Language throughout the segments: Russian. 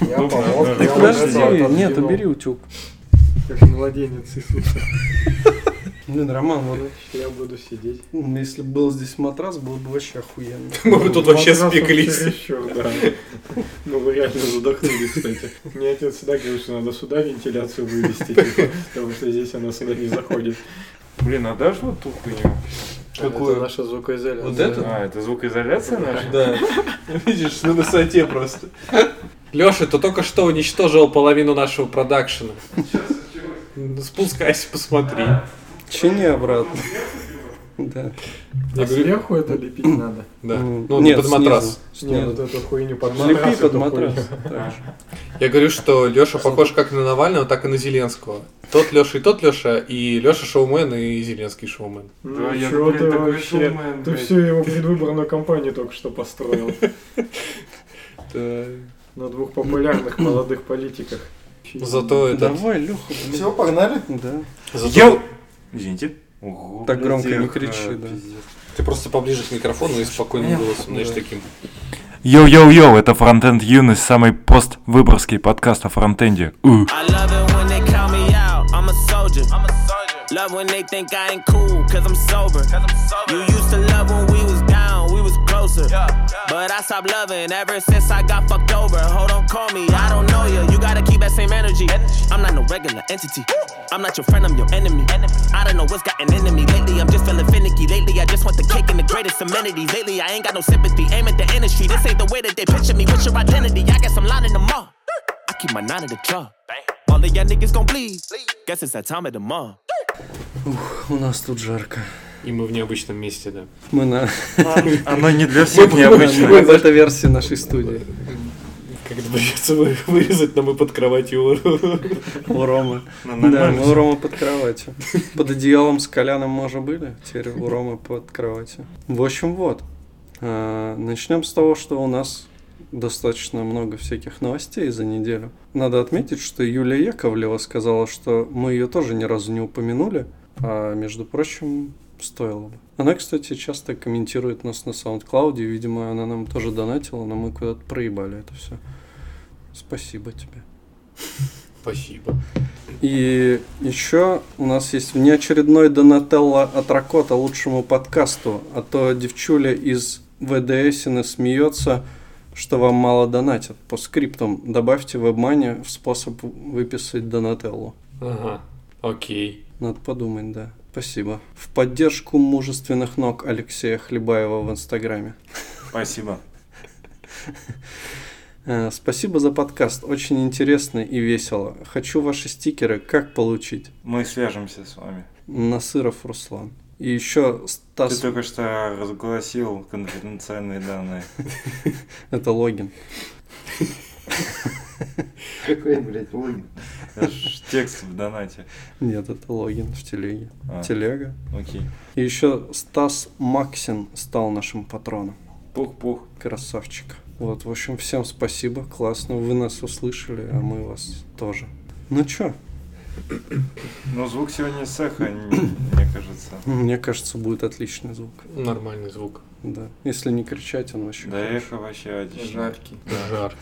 Я Ну, помог. вот Подожди, это нет, убери утюг. Как младенец Иисуса. Блин, Роман, вот я буду сидеть. м, если бы был здесь матрас, было бы вообще охуенно. Мы бы тут вообще спеклись. Ну, вы реально задохнулись, кстати. Мне отец всегда говорил, что надо сюда вентиляцию вывести, типа, потому что здесь она сюда не заходит. Блин, а дашь вот ту хуйню? Какую? Это наша звукоизоляция. Вот эту? А, это звукоизоляция наша? Да. Видишь, на высоте просто. Леша, ты только что уничтожил половину нашего продакшена. Спускайся, посмотри. Чини обратно. Да. А сверху это лепить надо? Да. Ну, нет, под матрас. снизу, Не, снизу. вот эту хуйню под Лепи матрас. под эту матрас. Я говорю, что Леша похож как на Навального, так и на Зеленского. Тот Леша и тот Леша, и Леша шоумен, и Зеленский шоумен. Ну, Да, я, чё ты вообще? шоумен, Ты всю его предвыборную кампанию только что построил. На двух популярных молодых политиках. Зато это... Давай, Леха, блин. Все, погнали? Да. Зато Йоу! Извините. Ого, Так блядь, громко не кричи, да. пиздец. ты просто поближе к микрофону и спокойным голосом, знаешь, Да. таким. Йоу-йоу-йоу, это Фронтенд Юность, самый пост-выборский подкаст о фронтенде. You Love when they think I ain't cool, cause I'm sober. Cause I'm sober. You used to love when we was closer. But I stopped loving ever since I got fucked over. Hold on, call me, I don't know you. You gotta keep that same energy. I'm not no regular entity. I'm not your friend, I'm your enemy. I don't know what's gotten into me. Lately, I'm just feeling finicky. Lately, I just want the cake and the greatest amenities. Lately, I ain't got no sympathy. Aim at the industry. This ain't the way that they picture me. What's your identity? I guess I'm lining them up. I keep my nine at the draw. All of y'all niggas gon' bleed. Guess it's that time of the month. У нас тут жарко. И мы в необычном месте, да. Мы на Оно не для всех мы необычно. в этой версии нашей студии. Как это придется вы- вырезать, но мы под кроватью. У Ромы. Да, мы у Ромы под кроватью. Под одеялом с Коляном мы уже были, теперь у Ромы под кроватью. В общем, вот. А, Начнем с того, что у нас достаточно много всяких новостей за неделю. Надо отметить, что Юлия Яковлева сказала, что мы ее тоже ни разу не упомянули, а между прочим, стоило бы. Она, кстати, часто комментирует нас на SoundCloud, и, видимо, она нам тоже донатила, но мы куда-то проебали это все. Спасибо тебе. Спасибо. И еще у нас есть внеочередной Донателло от Ракота лучшему подкасту, а то девчуля из ВДСина смеется, что вам мало донатят. По скриптам добавьте в обмане в способ выписать Донателлу. Ага. Окей. Надо подумать, да. Спасибо. В поддержку мужественных ног Алексея Хлебаева в Инстаграме. Спасибо. Э, Спасибо за подкаст. Очень интересно и весело. Хочу ваши стикеры. Как получить? Мы свяжемся с вами. Насыров Руслан. И еще Ты Стас... только что разгласил конфиденциальные данные. Это логин. Какой, блядь, логин? Текст в донате. Нет, это логин в телеге. А, Телега. Окей. И еще Стас Максин стал нашим патроном. Пух-пух. Красавчик. Вот, в общем, всем спасибо. Классно. Вы нас услышали, а мы вас тоже. Ну чё, Но звук сегодня с эхо, мне кажется. мне кажется, будет отличный звук. Нормальный звук. Да. Если не кричать, он вообще... Да хороший. эхо вообще отлично. Жаркий. Жаркий.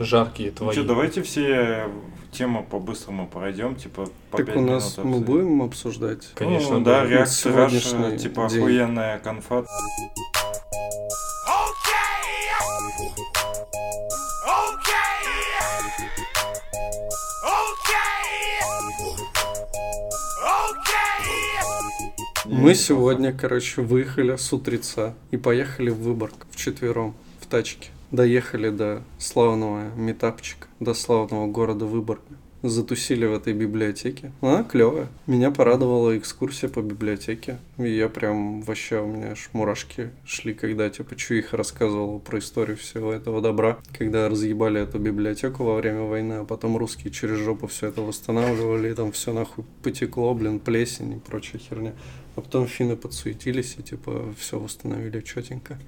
Жаркие Ну твои. что, давайте все тему по-быстрому пройдем, типа по Так пять у нас минут мы будем обсуждать. Конечно, ну, да, да. реакция Раша, типа день. охуенная конфа. Мы сегодня, короче, выехали с утреца и поехали в Выборг вчетвером в тачке. Доехали до славного метапчика, до славного города Выборга. Затусили в этой библиотеке. Она клевая. Меня порадовала экскурсия по библиотеке. И я прям вообще, у меня аж мурашки шли, когда типа Чуиха рассказывал про историю всего этого добра. Когда разъебали эту библиотеку во время войны, а потом русские через жопу все это восстанавливали, и там все нахуй потекло, блин, плесень и прочая херня. А потом финны подсуетились и типа все восстановили четенько.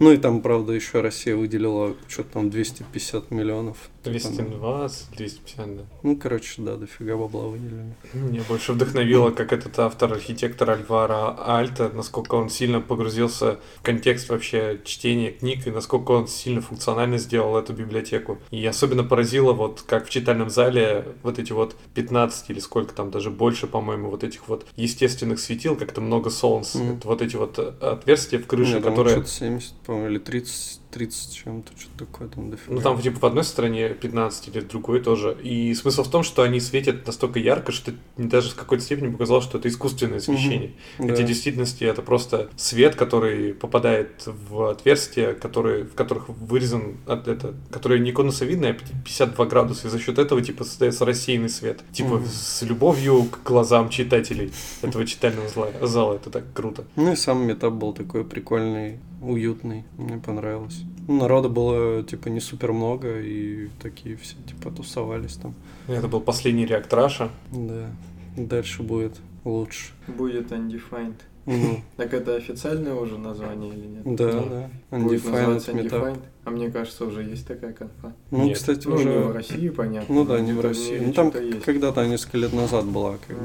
Ну и там, правда, еще Россия выделила что-то там 250 миллионов. Типа, 220, 250, да. Ну, короче, да, дофига бабла выделили. Меня больше вдохновило, как этот автор-архитектор Альвара Альта, насколько он сильно погрузился в контекст вообще чтения книг и насколько он сильно функционально сделал эту библиотеку. И особенно поразило, вот как в читальном зале вот эти вот 15 или сколько там, даже больше, по-моему, вот этих вот естественных светил, как-то много солнц. Это вот эти вот отверстия в крыше, Нет, которые... что-то 70, по-моему, или 30, 30 чем-то, что-то такое там дофига. Ну, там, типа, в одной стороне 15 или в другой тоже. И смысл в том, что они светят настолько ярко, что даже в какой-то степени показалось, что это искусственное освещение. Да. Хотя в действительности это просто свет, который попадает в отверстия, которые, в которых вырезан от это, которые не конусовидные, а 52 градуса, и за счет этого типа создается рассеянный свет. Типа Мгм. с любовью к глазам читателей этого читального зала. Это так круто. Ну и сам метап был такой прикольный, уютный, мне понравилось. Ну, народа было, типа, не супер много, и такие все, типа, тусовались там. Это был последний реакт Раша. Да, дальше будет лучше. Будет Undefined. Ну, Так это официальное уже название или нет? да, Ну, да. Будет называться Undefined Meetup. Undefined. А мне кажется, уже есть такая конфа. Ну, Нет. кстати, Ну, не в уже... России, понятно. Ну да, не в России. Ну, там когда-то несколько лет назад была, как бы.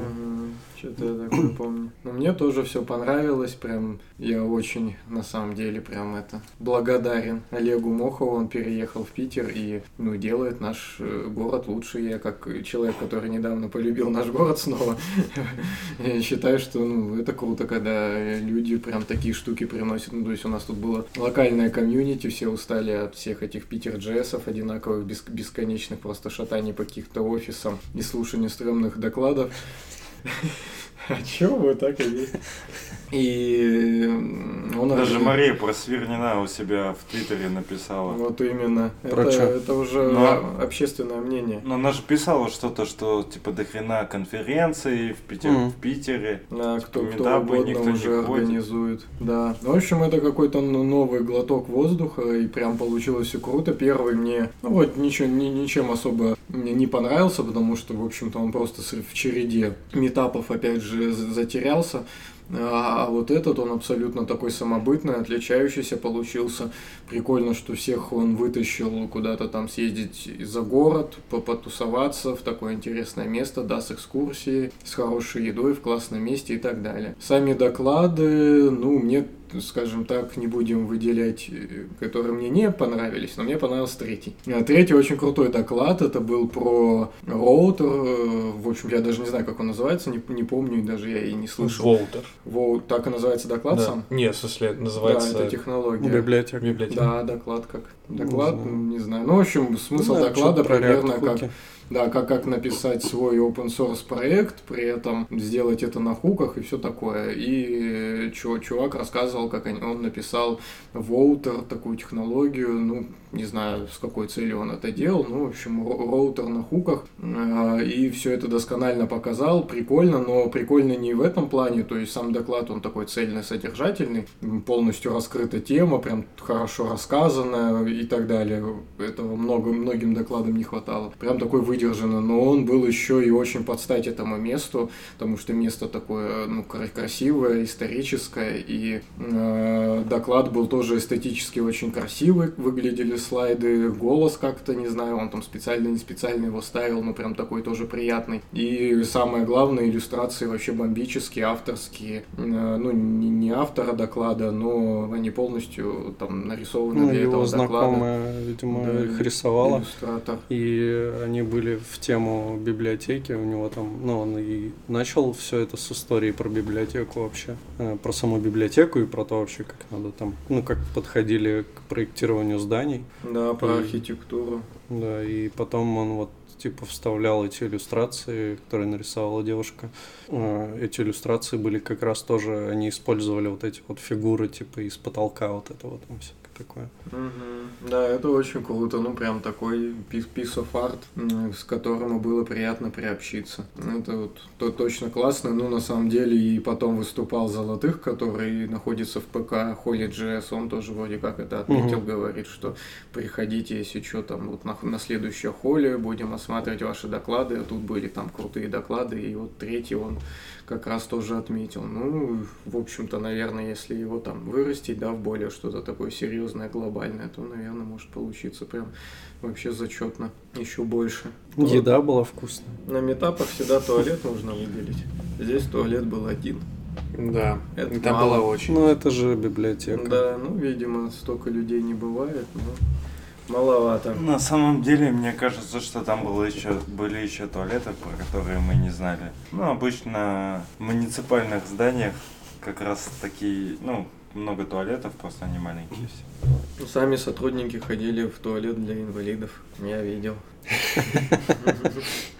Что-то я такое помню. Но мне тоже все понравилось, прям я очень, на самом деле, прям это благодарен Олегу Мохову, он переехал в Питер и, ну, делает наш э, город лучше. Я как человек, который недавно полюбил наш город снова, я считаю, что, ну, это круто, когда люди прям такие штуки приносят. Ну, то есть у нас тут было локальное комьюнити, все устали от всех этих Питер джессов одинаковых, бес- бесконечных просто шатаний по каких-то офисам и слушания стрёмных докладов. А чё вы так и есть? И он Даже ожи- Мария Просвернина у себя в Твиттере написала. Вот именно. Про это, это уже Но- общественное мнение. Но она же писала что-то, что типа до хрена конференций в, Питер, Мгм. в Питере. А, Типа кто, кто метапы угодно никто не уже ходит. организует. Да. В общем, это какой-то ну, новый глоток воздуха, и прям получилось все круто. Первый мне, ну вот, ничего, ни- ничем особо мне не понравился, потому что, в общем-то, он просто в череде метапов, опять же, з- затерялся. А, а вот этот, он абсолютно такой самобытный, отличающийся получился. Прикольно, что всех он вытащил куда-то там съездить за город, по- потусоваться в такое интересное место, да, с экскурсией, с хорошей едой, в классном месте и так далее. Сами доклады, ну, мне скажем так, не будем выделять, э, которые мне не понравились, но мне понравился третий. А Третий очень крутой доклад, это был про роутер, э, в общем, я даже не знаю, как он называется, не, не помню, и даже я и не слышал. Волтер. Так и называется доклад Да. сам? Нет, в смысле, Да, называется это технология. Библиотека. библиотека. Да, доклад как? Не Доклад, знаю. ну, не знаю. Ну, в общем, смысл Ну да, доклада примерно как хуки. Да, как, как написать свой open source проект, при этом сделать это на хуках и все такое. И э, чу- чувак рассказывал, как он написал Воутер, такую технологию, ну, не знаю, с какой целью он это делал, ну, в общем, ро- роутер на хуках, э, и все это досконально показал, прикольно, но прикольно не в этом плане, то есть сам доклад, он такой цельно-содержательный, м, полностью раскрыта тема, прям хорошо рассказанная и так далее. Этого много, многим докладам не хватало. Прям такой выдержанный, но он был еще и очень под стать этому месту, потому что место такое, ну, кра- красивое, историческое, и э, доклад был тоже эстетически очень красивый, выглядели слайды, голос как-то, не знаю, он там специально, не специально его ставил, но прям такой тоже приятный. И самое главное, иллюстрации вообще бомбические, авторские, Э, ну, не, автора доклада, но они полностью там нарисованы Ну, для его этого доклада. знакомая, видимо, Да, их рисовала. Иллюстратор. И они были в тему библиотеки, у него там, ну, он и начал все это с истории про библиотеку вообще, э, про саму библиотеку и про то вообще, как надо там, ну, как подходили к проектированию зданий, Да, про И- архитектуру. да, и потом он вот типа вставлял эти иллюстрации, которые нарисовала девушка. Э, Эти иллюстрации были как раз тоже, они использовали вот эти вот фигуры типа из потолка вот этого там всякое такое. Мгм. Да, это очень круто. Ну, прям такой piece of art, с которым было приятно приобщиться. Это вот то точно классно. Ну, на самом деле, и потом выступал Золотых, который находится в ПК Holy JS. Он тоже вроде как это отметил, Мгм. говорит, что приходите, если что, там вот на, на следующее холле будем осматривать ваши доклады. А тут были там крутые доклады. И вот третий он как раз тоже отметил. Ну, в общем-то, наверное, если его там вырастить, да, в более что-то такое серьезное, глобальное, то, наверное, может получиться прям вообще зачетно, еще больше. Еда была вкусная. На метапах всегда туалет нужно выделить. Здесь туалет был один. Да, Это там мало. была очень. Ну, это же библиотека. Да, ну, видимо, столько людей не бывает, но маловато. На самом деле, мне кажется, что там было еще, были еще туалеты, про которые мы не знали. Ну, обычно в муниципальных зданиях как раз такие, ну, много туалетов, просто они маленькие все. Ну, Сами сотрудники ходили в туалет для инвалидов. Я видел.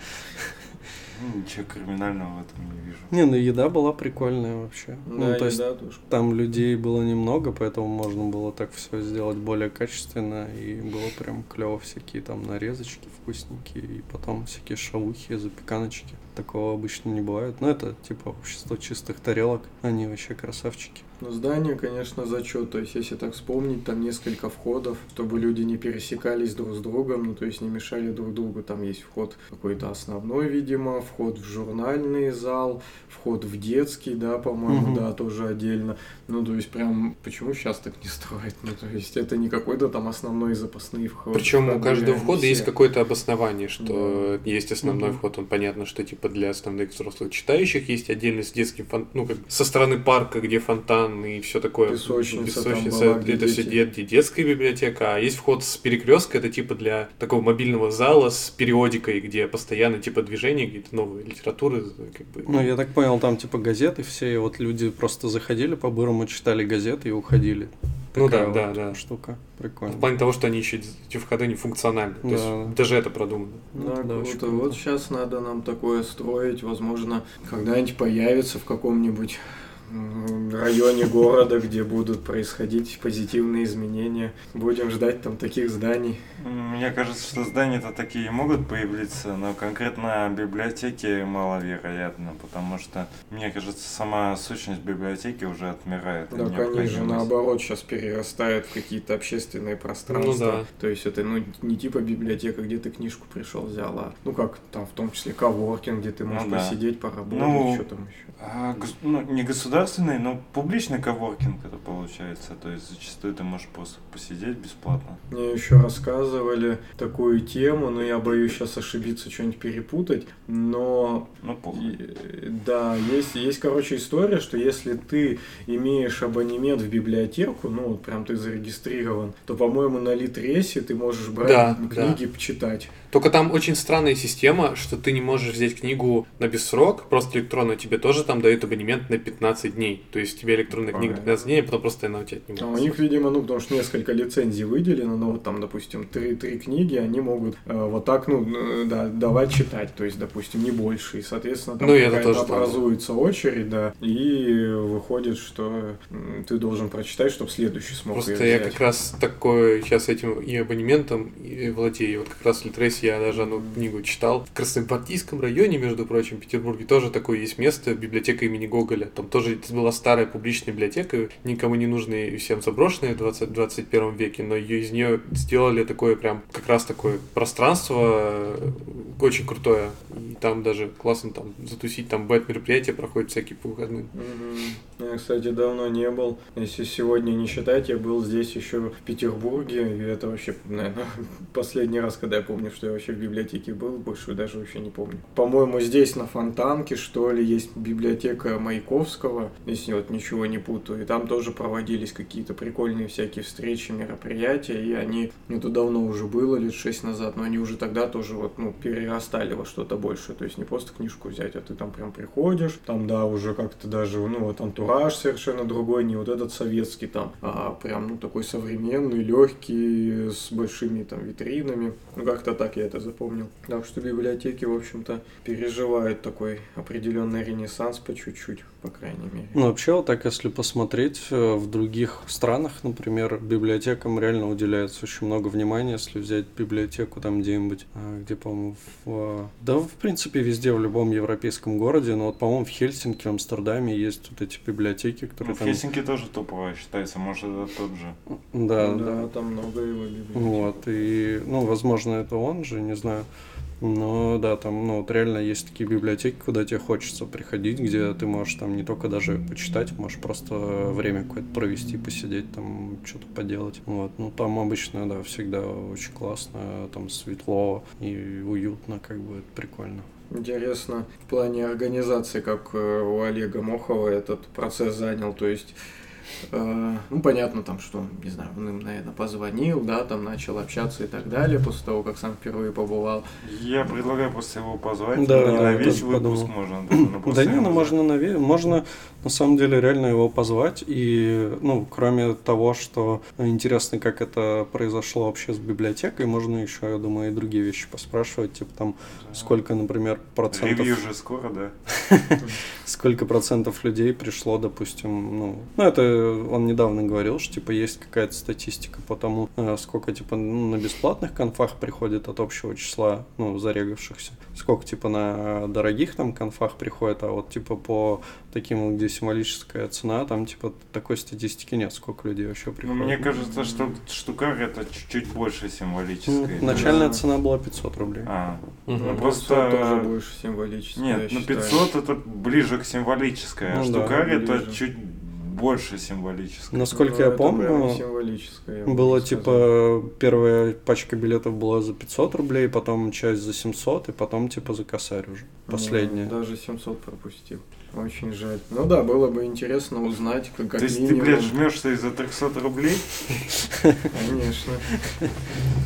Ну, Ничего криминального в этом не вижу. Не, ну еда была прикольная вообще. ну, Да, то есть еда тоже. там людей было немного, поэтому можно было так все сделать более качественно, и было прям клево всякие там нарезочки вкусненькие, и потом всякие шавухи, запеканочки. Такого обычно не бывает. Но это типа общество чистых тарелок, они вообще красавчики. Ну, здание, конечно, зачет. То есть, если так вспомнить, там несколько входов, чтобы люди не пересекались друг с другом, ну, то есть не мешали друг другу. Там есть вход какой-то основной, видимо, вход в журнальный зал, вход в детский, да, по-моему, Мгм. да, тоже отдельно. Ну, то есть, прям, почему сейчас так не строят? Ну, то есть, это не какой-то там основной запасные вход. Причем у каждого входа есть все. какое-то обоснование, что есть основной Мгм. вход, он понятно, что типа для основных взрослых читающих есть отдельно с детским фон... ну как со стороны парка, где фонтан и все такое. Песочница там Песочница, была, где это все дети. детская библиотека, а есть вход с перекрестка, это типа для такого мобильного зала с периодикой, где постоянно типа движение, какие-то новые литературы, как бы. Ну, я так понял, там типа газеты все, и вот люди просто заходили по-бырому, читали газеты и уходили. Ну Такая да, вот да, да. Штука. В Прикольно. плане того, что они еще эти входы не функциональны. То Да, есть да. даже это продумано. Да, Ну, да, круто. круто. Вот сейчас надо нам такое строить. Возможно, когда-нибудь появится в каком-нибудь районе города, где будут происходить позитивные изменения. Будем ждать там таких зданий. Мне кажется, что здания-то такие могут появиться, но конкретно библиотеки маловероятно, потому что, мне кажется, сама сущность библиотеки уже отмирает. от Так они же наоборот сейчас перерастают в какие-то общественные пространства. Ну да. То есть это ну не типа библиотека, где ты книжку пришел взял, а ну как там в том числе коворкинг, где ты можешь Ну да. посидеть, поработать, Ну, что там еще. А, гос- ну, не государственный, но публичный коворкинг это получается. То есть зачастую ты можешь просто посидеть бесплатно. Мне еще рассказывали такую тему, но я боюсь сейчас ошибиться, что-нибудь перепутать. Но Ну, похуй. да, есть, есть, короче, история, что если ты имеешь абонемент в библиотеку, ну вот прям ты зарегистрирован, то, по-моему, на Литресе ты можешь брать Да, книги почитать. Только там очень странная система, что ты не можешь взять книгу на бессрок, просто электронную, тебе тоже там дают абонемент на 15 дней. То есть тебе электронная книга Ага. 15 дней, а потом просто она у тебя А у отнимается. них, видимо, ну, потому что несколько лицензий выделено, ну, вот там, допустим, три, три книги, они могут э, вот так, ну, да, давать читать, то есть, допустим, не больше, и, соответственно, там Ну, это тоже образуется очередь, да, и выходит, что ты должен прочитать, чтобы следующий смог Просто я как раз такой сейчас этим и абонементом и владею. Вот как раз в Литресе я даже одну книгу читал. В Красногвардейском районе, между прочим, в Петербурге тоже такое есть место, библиотека имени Гоголя. Там тоже была старая публичная библиотека, никому не нужная и всем заброшенная в 20, 21 веке, но ее из нее сделали такое прям, как раз такое пространство э, очень крутое. И там даже классно там затусить, там бэт мероприятия проходят всякие по выходным. Мгм. Я, кстати, давно не был. Если сегодня не считать, я был здесь еще в Петербурге, и это вообще, наверное, последний раз, когда я помню, что я вообще в библиотеке был, больше даже вообще не помню. По-моему, здесь на Фонтанке, что ли, есть библиотека Маяковского, если вот ничего не путаю, и там тоже проводились какие-то прикольные всякие встречи, мероприятия, и они, это давно уже было, лет шесть назад, но они уже тогда тоже вот, ну, перерастали во что-то большее, то есть не просто книжку взять, а ты там прям приходишь, там, да, уже как-то даже, ну, вот антураж совершенно другой, не вот этот советский там, а прям, ну, такой современный, легкий, с большими там витринами. Ну, как-то так я это запомнил. Так что библиотеки, в общем-то, переживают такой определенный ренессанс по чуть-чуть, по крайней мере. Ну, вообще, вот так, если посмотреть, э, в других странах, например, библиотекам реально уделяется очень много внимания, если взять библиотеку там где-нибудь, а, где, по-моему, в... а, Да, в принципе, везде, в любом европейском городе, но вот, по-моему, в Хельсинки, в Амстердаме есть вот эти библиотеки, Ну, которые в там... Хельсинки тоже тупово считается, может, это тот же. Да, Ну да. там много его библиотек. Вот, и, ну, возможно, это он же, не знаю. Но да, там, ну, вот реально есть такие библиотеки, куда тебе хочется приходить, где ты можешь там не только даже почитать, можешь просто время какое-то провести, посидеть, там, что-то поделать. Вот, ну, там обычно, да, всегда очень классно, там светло и уютно, как бы, это прикольно. Интересно в плане организации, как э, у Олега Мохова этот процесс занял, то есть ну, понятно там, что, не знаю, он им, наверное, позвонил, да, там начал общаться и так далее, после того, как сам впервые побывал. Я предлагаю просто его позвать. Да, не на весь выпуск подумал. можно. Да просто не, ну можно, наве- можно на самом деле реально его позвать. И, ну, кроме того, что интересно, как это произошло вообще с библиотекой, можно еще, я думаю, и другие вещи поспрашивать, типа там, сколько, например, процентов, Ревью же скоро, да? сколько процентов людей пришло, допустим, ну, ну, это он недавно говорил, что, типа, есть какая-то статистика по тому, э, сколько, типа, ну, на бесплатных конфах приходит от общего числа, ну, зарегавшихся, сколько, типа, на дорогих там конфах приходит, а вот, типа, по таким, где символическая цена, там, типа, такой статистики нет, сколько людей вообще Ну, приходит. мне кажется, что штукарь это чуть-чуть больше Ну, символической. начальная Да. цена была 500 рублей. А, Мгм. Ну, Ну, просто- 500 тоже больше символически, я нет, ну считаю. 500 это ближе к символической, а Ну да, штукарь это ближе. чуть больше символической. Насколько Ну, я это помню, символическое, я бы Было сказал. типа первая пачка билетов была за 500 рублей, потом часть за 700, и потом типа за косарь уже. Ну, Последняя. даже 700 пропустил. Очень жаль. Ну да, было бы интересно узнать, как, То есть минимум. ты, блядь, жмешься из-за 300 рублей? Конечно.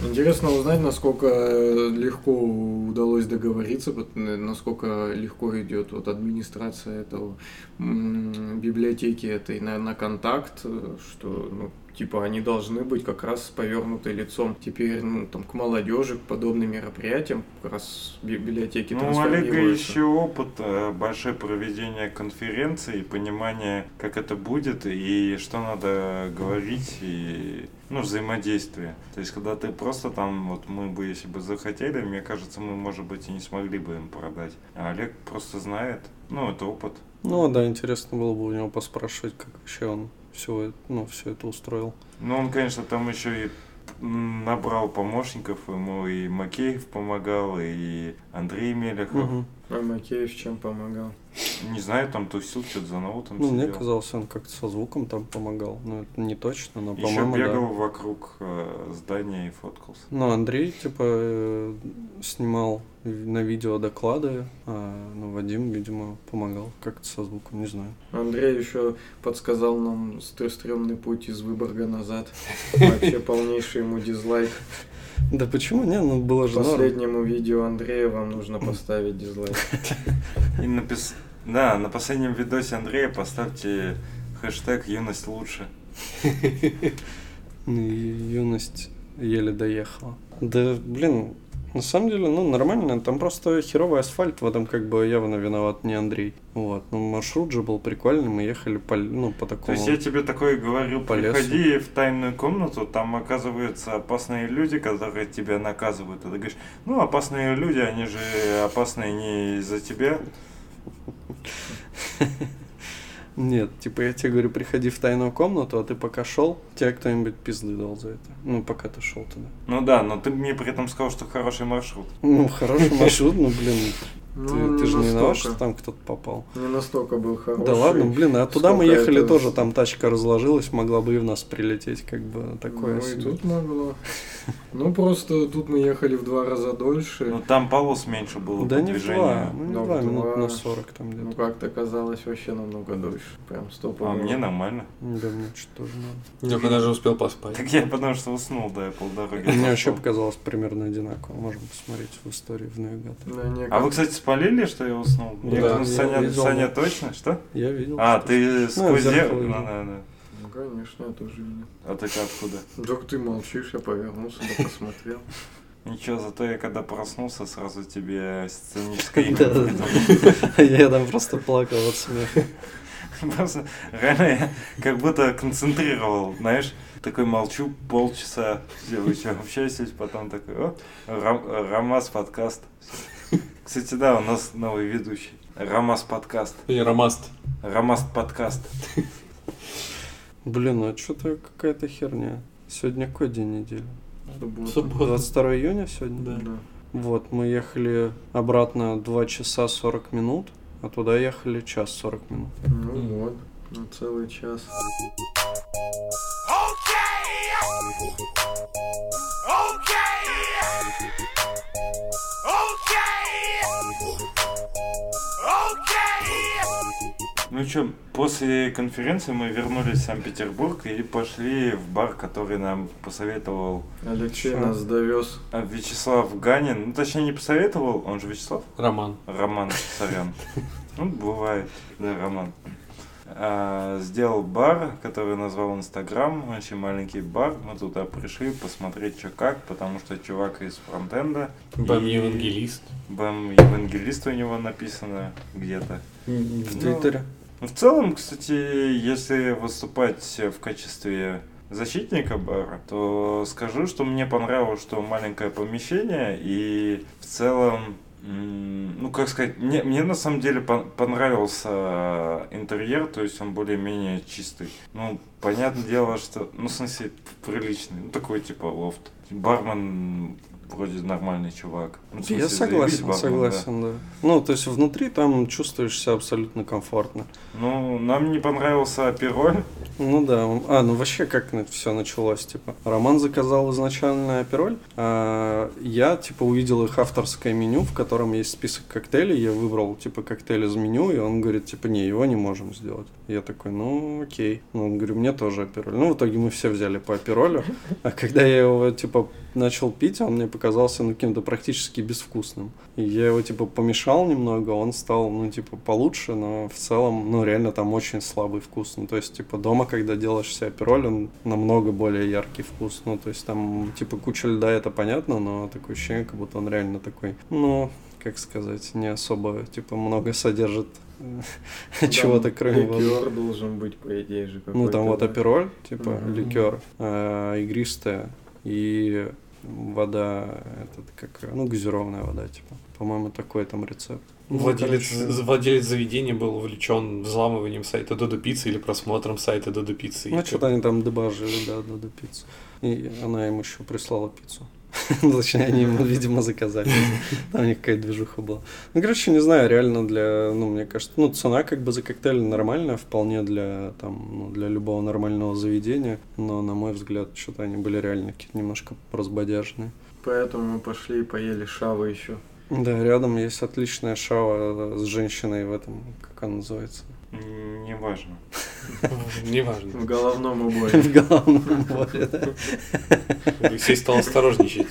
Интересно узнать, насколько э, легко удалось договориться, насколько легко идет вот администрация этого библиотеки этой на, на контакт, э, что ну, типа они должны быть как раз с повернутой лицом. Теперь ну, там к молодежи, к подобным мероприятиям как раз би- библиотеки Ну, у Олега еще опыт э, большое проведение конференции, и понимание, как это будет, и что надо говорить, и ну, взаимодействие. То есть, когда ты просто там, вот мы бы, если бы захотели, мне кажется, мы, может быть, и не смогли бы им продать. А Олег просто знает, ну, это опыт. Ну да, интересно было бы у него поспрашивать, как вообще он все, ну, все это устроил. Ну, он, конечно, там еще и набрал помощников, ему и Макеев помогал, и Андрей Мелехов. Мгм. А Макеев чем помогал? Не знаю, там тусил, что-то за ноутом Ну, мне сидел. казалось, он как-то со звуком там помогал. Ну, это не точно, но, Еще по-моему, бегал да. вокруг э, здания и фоткался. Ну, Андрей, типа, э, снимал на видео доклады, а ну, Вадим, видимо, помогал как-то со звуком, не знаю. Андрей еще подсказал нам стр- стрёмный путь из Выборга назад. Вообще полнейший ему дизлайк. Да почему? Не, ну было же норм. Последнему видео Андрея вам нужно поставить дизлайк. И напис... Да, на последнем видосе Андрея поставьте хэштег «Юность лучше». И юность еле доехала. Да, блин, на самом деле, ну, нормально. Там просто херовый асфальт, в этом как бы явно виноват не Андрей. Вот. Ну, маршрут же был прикольный, мы ехали по, ну, по То такому... есть я тебе такое говорю, По лесу. приходи в тайную комнату, там оказываются опасные люди, которые тебя наказывают. А ты говоришь, ну, опасные люди, они же опасные не из-за тебя. Нет, типа я тебе говорю, приходи в тайную комнату, а ты пока шел, тебе кто-нибудь пизды дал за это. Ну, пока ты шел туда. Ну да, но ты мне при этом сказал, что хороший маршрут. Ну, хороший маршрут, ну, блин, Ну, ты, ты же не виноват, что там кто-то попал. Не настолько был хороший. Да ладно, блин, а туда мы ехали это- тоже, там тачка разложилась, могла бы и в нас прилететь, как бы такое Ну и тут могло. Ну просто тут мы ехали в два раза дольше. Ну там полос меньше было Да не два, ну не Да, два, минут на 40 там Ну где-то. как-то казалось вообще намного дольше. Прям стоп. А мне нормально. Да, мне что-то тоже надо. Лёха даже успел поспать. Так я потому что уснул, да, я полдороги. Мне вообще показалось примерно одинаково. Можем посмотреть в истории в навигаторе. Не, А вы, кстати, спалили, что я уснул? Ну Я да. думаю, Я Саня, видел, Саня точно? Что? Я видел. А, что- ты сквозь зеркало зеркало? Ну, да, да. Ну, конечно, я тоже видел. А ты откуда? Вдруг ты молчишь, я повернулся, да посмотрел. Ничего, зато я когда проснулся, сразу тебе да. Я там просто плакал от смеха. Просто реально я как будто концентрировал, знаешь, такой молчу полчаса, делаю, что общаюсь, потом такой, о, Рам- Рамас подкаст. Всё. Кстати, да, у нас новый ведущий. Рамас подкаст. Или Ромаст. Рамас подкаст. Блин, ну что-то какая-то херня. Сегодня какой день недели? Суббота. Суббота. 22 июня сегодня? Да. Вот, мы ехали обратно 2 часа 40 минут, а туда ехали час 40 минут. Ну вот, на целый час. Что, после конференции мы вернулись в Санкт-Петербург и пошли в бар, который нам посоветовал Алексей нас довез. а, Вячеслав Ганин. Ну, точнее, не посоветовал, он же Вячеслав? Роман. Роман, сорян. Ну, бывает, да, Роман. А, сделал бар, который назвал Инстаграм, очень маленький бар. Мы туда пришли посмотреть, что как, потому что чувак из фронтенда. Бэм и Евангелист. Бэм Евангелист у него написано где-то. В Ну, Твиттере. В целом, кстати, если выступать в качестве защитника бара, то скажу, что мне понравилось, что маленькое помещение и в целом, ну как сказать, мне, мне на самом деле пон- понравился интерьер, то есть он более-менее чистый. Ну, понятное дело, что, ну, в смысле, приличный, ну, такой типа лофт. Бармен вроде нормальный чувак. Ну, Я смысле, заебись согласен, бармен, да. согласен, да. Ну, то есть внутри там чувствуешь себя абсолютно комфортно. Ну, нам не понравился апероль. Ну да, а, ну вообще как все началось, типа. Роман заказал изначально апероль, а я, типа, увидел их авторское меню, в котором есть список коктейлей, я выбрал, типа, коктейль из меню, и он говорит, типа, не, его не можем сделать. Я такой, ну, окей. Ну, он говорю, мне тоже апероль. Ну, в итоге мы все взяли по аперолю, а когда я его, типа, начал пить, он мне показался, ну, каким-то практически безвкусным. И я его, типа, помешал немного, он стал, ну, типа, получше, но в целом, ну, реально там очень слабый вкус. Ну, то есть, типа, дома, когда делаешь себе апероль, он намного более яркий вкус. Ну, то есть, там, типа, куча льда, это понятно, но такое ощущение, как будто он реально такой, ну, как сказать, не особо, типа, много содержит э, чего-то, кроме воды. Ликер должен быть, по идее же, Ну, там вот да. апероль, типа ликер, а, игристая и вода, этот, как, ну, газированная вода, типа. По-моему, такой там рецепт. Ну, Владелец, короче, владелец заведения был увлечен взламыванием сайта Додо Пиццы или просмотром сайта Додо Пиццы. Ну, что-то они там дебажили, да, до пиццу. И она им еще прислала пиццу. Ну, Точнее, они ему, видимо, заказали. Там у них какая-то движуха была. Ну, короче, не знаю, реально для, ну, мне кажется, ну, цена как бы за коктейль нормальная, вполне для, там, ну, для любого нормального заведения, но, на мой взгляд, что-то они были реально какие-то немножко разбодяжные. Поэтому мы пошли и поели шавы еще. Да, рядом есть отличная шава с женщиной в этом, как она называется, М, Неважно. Неважно. В головном уборе. в головном уборе, да. Алексей стал осторожничать.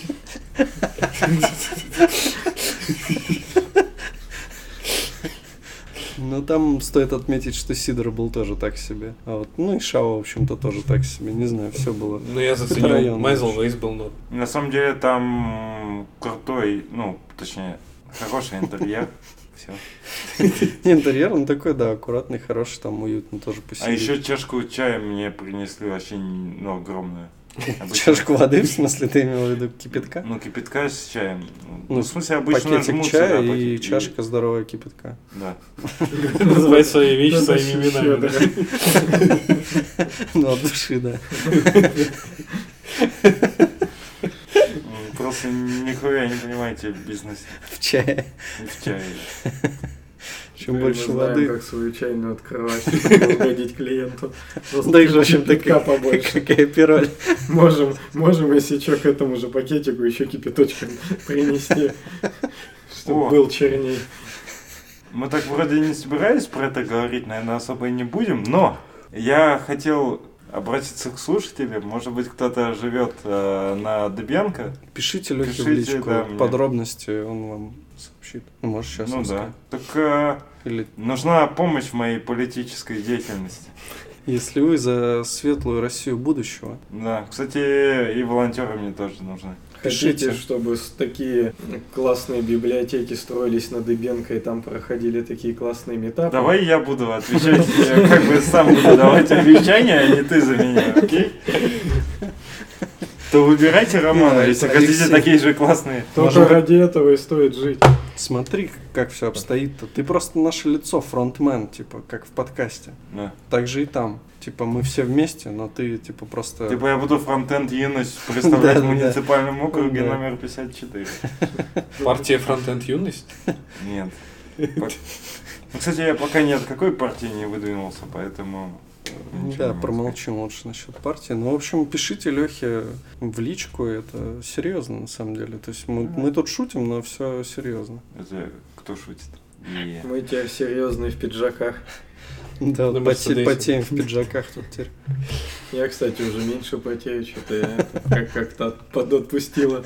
Ну, там стоит отметить, что Сидор был тоже так себе. А вот, ну и Шава, в общем-то, тоже так себе. Не знаю, все было. Ну, я заценил, Майзл. Вейс был норм. На самом деле там крутой, ну, точнее, хороший интерьер. Все. Не, интерьер, он такой, да, аккуратный, хороший, там уютно тоже посидеть. А еще чашку чая мне принесли вообще, ну, огромную. Обычно- Чашку воды, в смысле, ты имел в виду кипятка? Ну, кипятка с чаем. Ну, Ну, в смысле, обычно Пакетик жмут чая и пакет- чашка здоровая кипятка. Да. Называй свои вещи своими именами. Ну, от души, да. Просто нихуя не понимаете в бизнесе. В чае. и В чае. Чем Теперь больше мы знаем, воды. как свою чайную открывать, чтобы угодить клиенту. Просто Так же, в общем-то, кипятка как, побольше. как и пироль. Можем, можем, если что, к этому же пакетику еще кипяточком принести, чтобы О. был черней. Мы так вроде не собирались про это говорить, наверное, особо и не будем, но я хотел обратиться к слушателям. Может быть, кто-то живет э, на Дыбенко. Пишите Лехе в Пишите, личку да, мне. подробности, он вам сообщит. Ну, может, сейчас ну да. скажет. Так э, Или нужна помощь в моей политической деятельности. если вы за светлую Россию будущего, Да. Кстати, и волонтеры мне тоже нужны. Пишите. чтобы такие классные библиотеки строились на Дыбенко и там проходили такие классные метапы? Давай я буду отвечать, я как бы сам буду давать обещания, а не ты за меня, окей? То выбирайте Романа, Да, если хотите такие же классные. Только ради этого и стоит жить. смотри, как все обстоит-то. Ты просто наше лицо, фронтмен, типа, как в подкасте. Да. Так же и там. Типа, мы все вместе, но ты, типа, просто... Типа я буду фронтенд юность представлять в муниципальном округе номер 54. Партия Фронтенд Юность? Нет. Ну, кстати, я пока ни от какой партии не выдвинулся, поэтому... не Да, могу промолчим лучше насчет партии. Ну, в общем, пишите Лехе в личку, это серьезно на самом деле. То есть мы, мы тут шутим, но все серьезно. Это кто шутит? И- Мы теперь серьезные в пиджаках. Да, На поте- потеем в пиджаках тут теперь. Я, кстати, уже меньше потею, что-то я как-то подотпустила.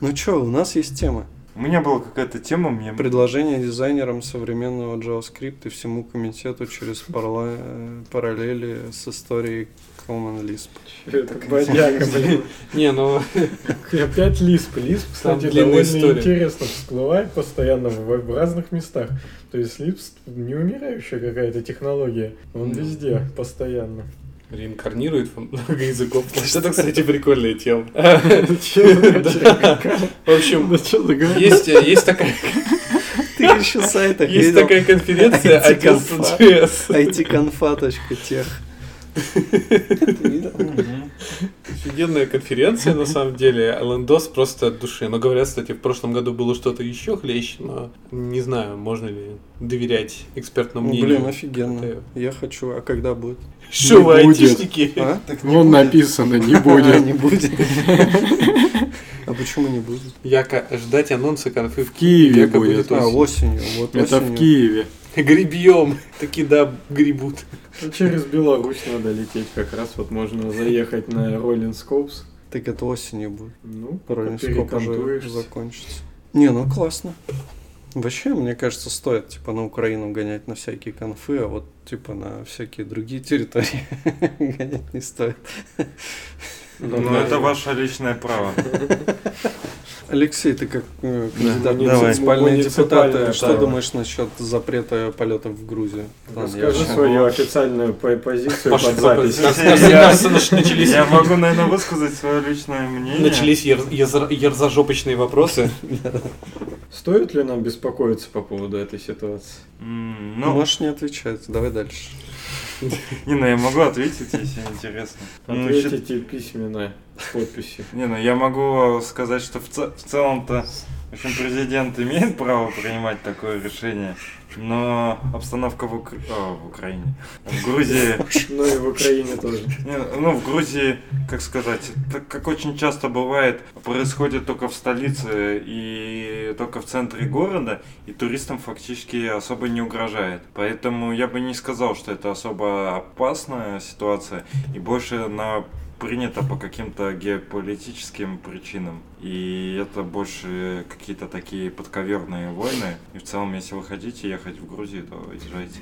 Ну что, у нас есть тема. У меня была какая-то тема, мне... Предложение дизайнерам современного JavaScript и всему комитету через парла- э, параллели с историей Common Lisp. Это бодяга, блин. Не, ну, опять Лисп. Лисп, кстати, довольно интересно всплывает постоянно в, разных местах. То есть Лисп не умирающая какая-то технология. Он Ну. везде, постоянно. Реинкарнирует во много языков. Это, кстати, прикольная тема. В общем, ты говоришь? есть, такая, Ты еще в сайтах есть такая конференция IT-конфа. 11.js. IT-конфа.тех. Офигенная конференция, на самом деле. Лендос просто от души. Но говорят, кстати, в прошлом году было что-то еще хлеще, но не знаю, можно ли доверять экспертному Ну, мнению. блин, офигенно. Я хочу, а когда будет? Что вы, айтишники? А? Вон написано, не А, будет. не будет. А почему не будет? Яко ждать анонса конфы В Киеве яко будет. А, осенью. осенью. Вот Это в. Киеве. Гребьем. Таки да, гребут. Ну, через Беларусь надо лететь как раз. Вот можно заехать на Rolling Scopes. Так это осенью будет. Ну, уже перекантуешься. закончится. Не, ну классно. Вообще, мне кажется, стоит типа на Украину гонять на всякие конфы, а вот типа на всякие другие территории гонять не стоит. Ну, это ваше личное право. Алексей, ты как э, кандидат муниципальные депутаты, что думаешь насчет запрета полетов в Грузию? Расскажи свою официальную по- позицию под запись. Я- могу, наверное, высказать свое личное мнение. начались ерзажопочные вопросы. Стоит ли нам беспокоиться по поводу этой ситуации? Ну, Ну, можешь не отвечать, давай дальше. не, ну я могу ответить, если интересно. Ну, Ответите письменно с подписью. Не, ну я могу сказать, что в целом-то, в общем, президент имеет право принимать такое решение, но обстановка в, Укра- а, в Украине, в Грузии, Ну и в Украине тоже. ну в Грузии, как сказать, так как очень часто бывает, происходит только в столице и только в центре города, и туристам фактически особо не угрожает. Поэтому я бы не сказал, что это особо опасная ситуация, и больше на принято по каким-то геополитическим причинам. И это больше какие-то такие подковерные войны. И в целом, если вы хотите ехать в Грузию, то езжайте.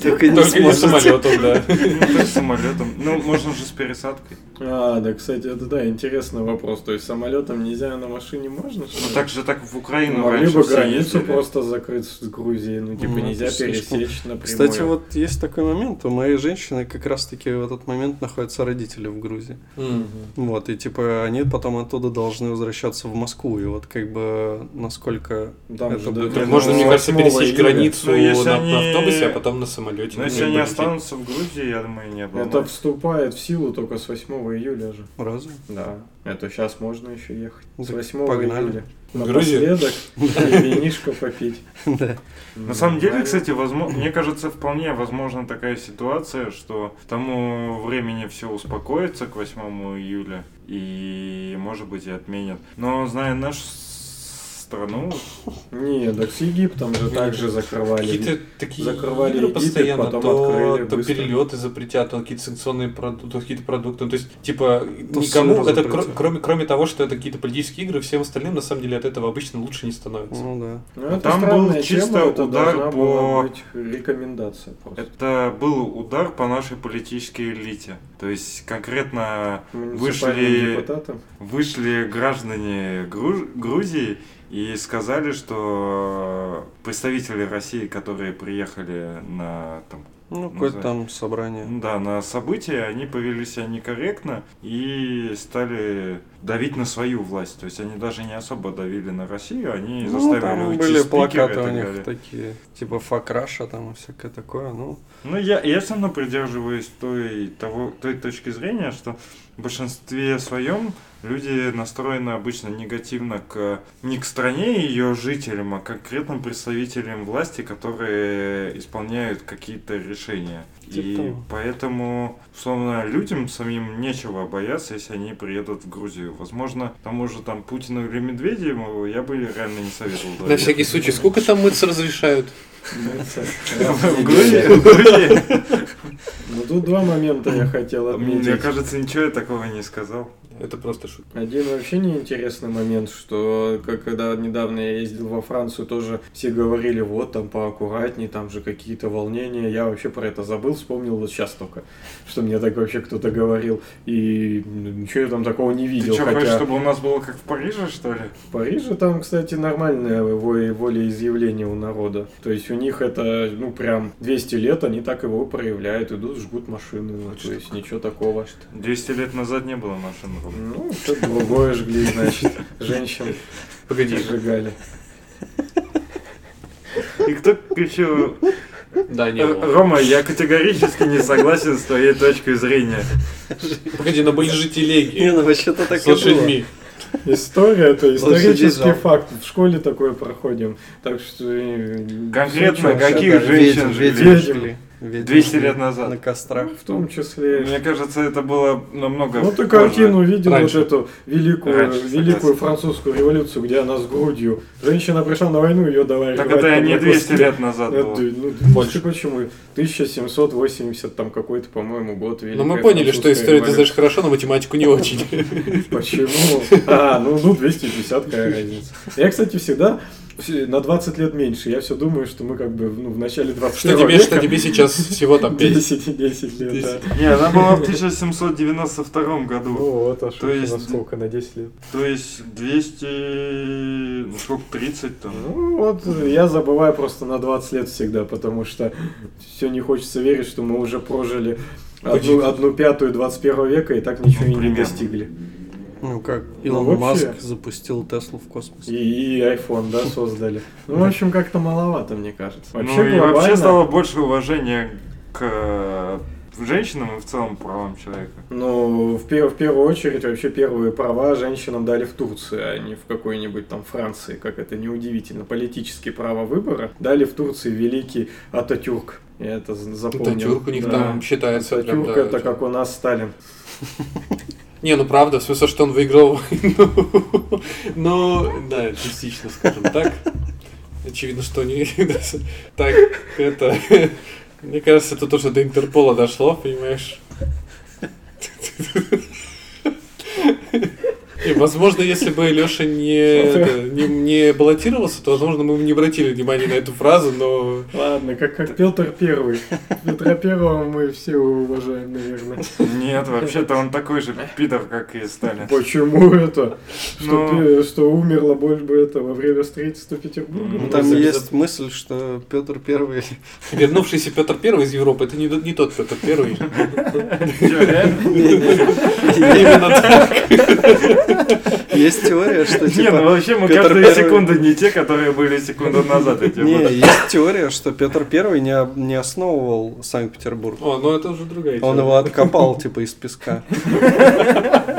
Только не Только самолетом, да. Ну, так самолетом. Ну, можно же с пересадкой. А, да, кстати, это да, интересный вопрос. То есть самолетом нельзя, а на машине можно? Ну, так же так в Украину Могли раньше бы границу просто закрыть с Грузией. Ну, типа, Ну, нельзя пересечь напрямую. Кстати, вот есть такой момент, у моей женщины как раз-таки в этот момент находятся родители в Грузии. Вот, и типа они потом оттуда должны возвращаться в Москву, и вот как бы насколько Там это же будет- Так можно, мне кажется, 8 пересечь июля. границу Ну, если на, они- на автобусе, а потом на самолете. Но если Ну, они полететь. останутся в Грузии, я думаю, не Это обломают. вступает в силу только с 8 июля же. разве? Да. Это сейчас можно еще ехать. С Так 8 погнали. июля. Напоследок и винишко попить. Да. На самом деле, кстати, возможно, мне кажется, вполне возможна такая ситуация, что к тому времени все успокоится к 8 июля и, может быть, и отменят. Но, зная нашу страну, Не, так с Египтом же также закрывали. Какие-то такие Закрывали игры Египет, постоянно, потом то, открыли то быстро. перелеты запретят, то какие-то санкционные продукты, то какие-то продукты. Ну, То есть, типа, То никому, это кро- кроме, кроме того, что это какие-то политические игры, всем остальным, на самом деле, от этого обычно лучше не становится. Ну да. Ну, это Там был чисто тема, удар по- рекомендация просто. это был удар по нашей политической элите. То есть, конкретно вышли- депутатам. вышли граждане Гру- Грузии и сказали, что представители России, которые приехали на там, Ну, какое-то там собрание. Да, на события они повели себя некорректно и стали давить на свою власть. То есть они даже не особо давили на Россию, они Ну, заставили там уйти были плакаты у них далее. такие, типа факраша там и всякое такое. Ну, Ну, я, я все равно придерживаюсь той, того, той точки зрения, что в большинстве своем люди настроены обычно негативно к не к стране и ее жителям, а к конкретным представителям власти, которые исполняют какие-то решения. Типа И того. поэтому, условно, людям самим нечего бояться, если они приедут в Грузию. Возможно, тому же там Путину или Медведеву я бы реально не советовал. На всякий случай, сколько там мыться разрешают? В Грузии? Ну тут два момента я хотел отметить. Мне кажется, ничего я такого не сказал. Это просто шутка. Один вообще неинтересный момент, что как, когда недавно я ездил во Францию, тоже все говорили, вот там поаккуратней, там же какие-то волнения. Я вообще про это забыл, вспомнил вот сейчас только, что мне так вообще кто-то говорил. И м, ничего я там такого не Ты видел. что, хотя хочешь, чтобы у нас было как в Париже, что ли? в Париже там, кстати, нормальное во- волеизъявление у народа. То есть у них это, ну, прям 200 лет, они так его проявляют, идут, жгут машины. ну, то есть ничего такого. 200 лет назад не было машин. Ну, что-то другое жгли, значит, женщин Погоди. сжигали. И кто кричал, Да, не «Р- было. Рома, я категорически не согласен с твоей точкой зрения. Погоди, но были же не, телеги ну вообще-то так с и было. лошадьми. История это исторический факт. В школе такое проходим. Так что... э, Конкретно всё, каких да, женщин Ведьм, жгли? Ведьм жгли. Ведьм 200 жгли лет назад. На кострах. В том числе... Мне кажется, это было намного Ну, ты картину видел, Раньше. вот эту великую, Раньше, великую французскую революцию, где она с грудью. Женщина пришла на войну, ее давай Так это не на 200 куски. лет назад Это, было. ну, Больше. почему? 1780 там какой-то, по-моему, год. Но Великая мы поняли, что историю ты знаешь хорошо, но математику не очень. Почему? А, ну, ну 250 какая разница. Я, кстати, всегда все- на 20 лет меньше. Я все думаю, что мы как бы ну, в начале 21 Что тебе, века. что тебе сейчас всего там 5? 10, 10 лет, да. Не, она была в 1792 году. Ну вот, а что То есть- на сколько? На 10 лет? То есть 200... Ну, сколько? 30 там. Ну вот, я забываю просто на 20 лет всегда, потому что все не хочется верить, что мы уже прожили одну, одну пятую 21 века и так ничего Ну, и не достигли. Ну как, Ну, Илон вообще. Маск запустил Теслу в космос. И, и iPhone, да, создали. Ну, в общем, как-то маловато, мне кажется. Вообще, ну и вообще глобально- стало больше уважения к э, женщинам и в целом правам человека. Ну, в, пер- в первую очередь, вообще первые права женщинам дали в Турции, а не в какой-нибудь там Франции, как это неудивительно. Политические права выбора дали в Турции великий Ататюрк. Я это запомнил. Ататюрк у них Да. там считается прям, Ататюрк да, это как у нас Сталин. Не, ну правда, в смысле, что он выиграл войну. Ну, да, частично, скажем так. Очевидно, что не... Так, это... Мне кажется, это тоже до Интерпола дошло, понимаешь? И, возможно, если бы Леша не, это, не, не баллотировался, то, возможно, мы бы не обратили внимания на эту фразу, но... Ладно, как, как Петр Первый. Петра Первого мы все уважаем, наверное. Нет, вообще-то он такой же пидор, как и Сталин. Почему это? Что, Ну. пе- что умерло больше бы это во время строительства Петербурга? Ну, Ну, там за- есть мысль, что Петр Первый Вернувшийся Петр Первый из Европы, это не, не тот Петр Первый. Именно так. Есть теория, что Не, ну типа... вообще мы Петр каждую Первый- секунду не те, которые были секунду назад. эти Не, есть теория, что Петр Первый не, не основывал Санкт-Петербург. О, ну это уже другая Он тема. его откопал, типа, из песка.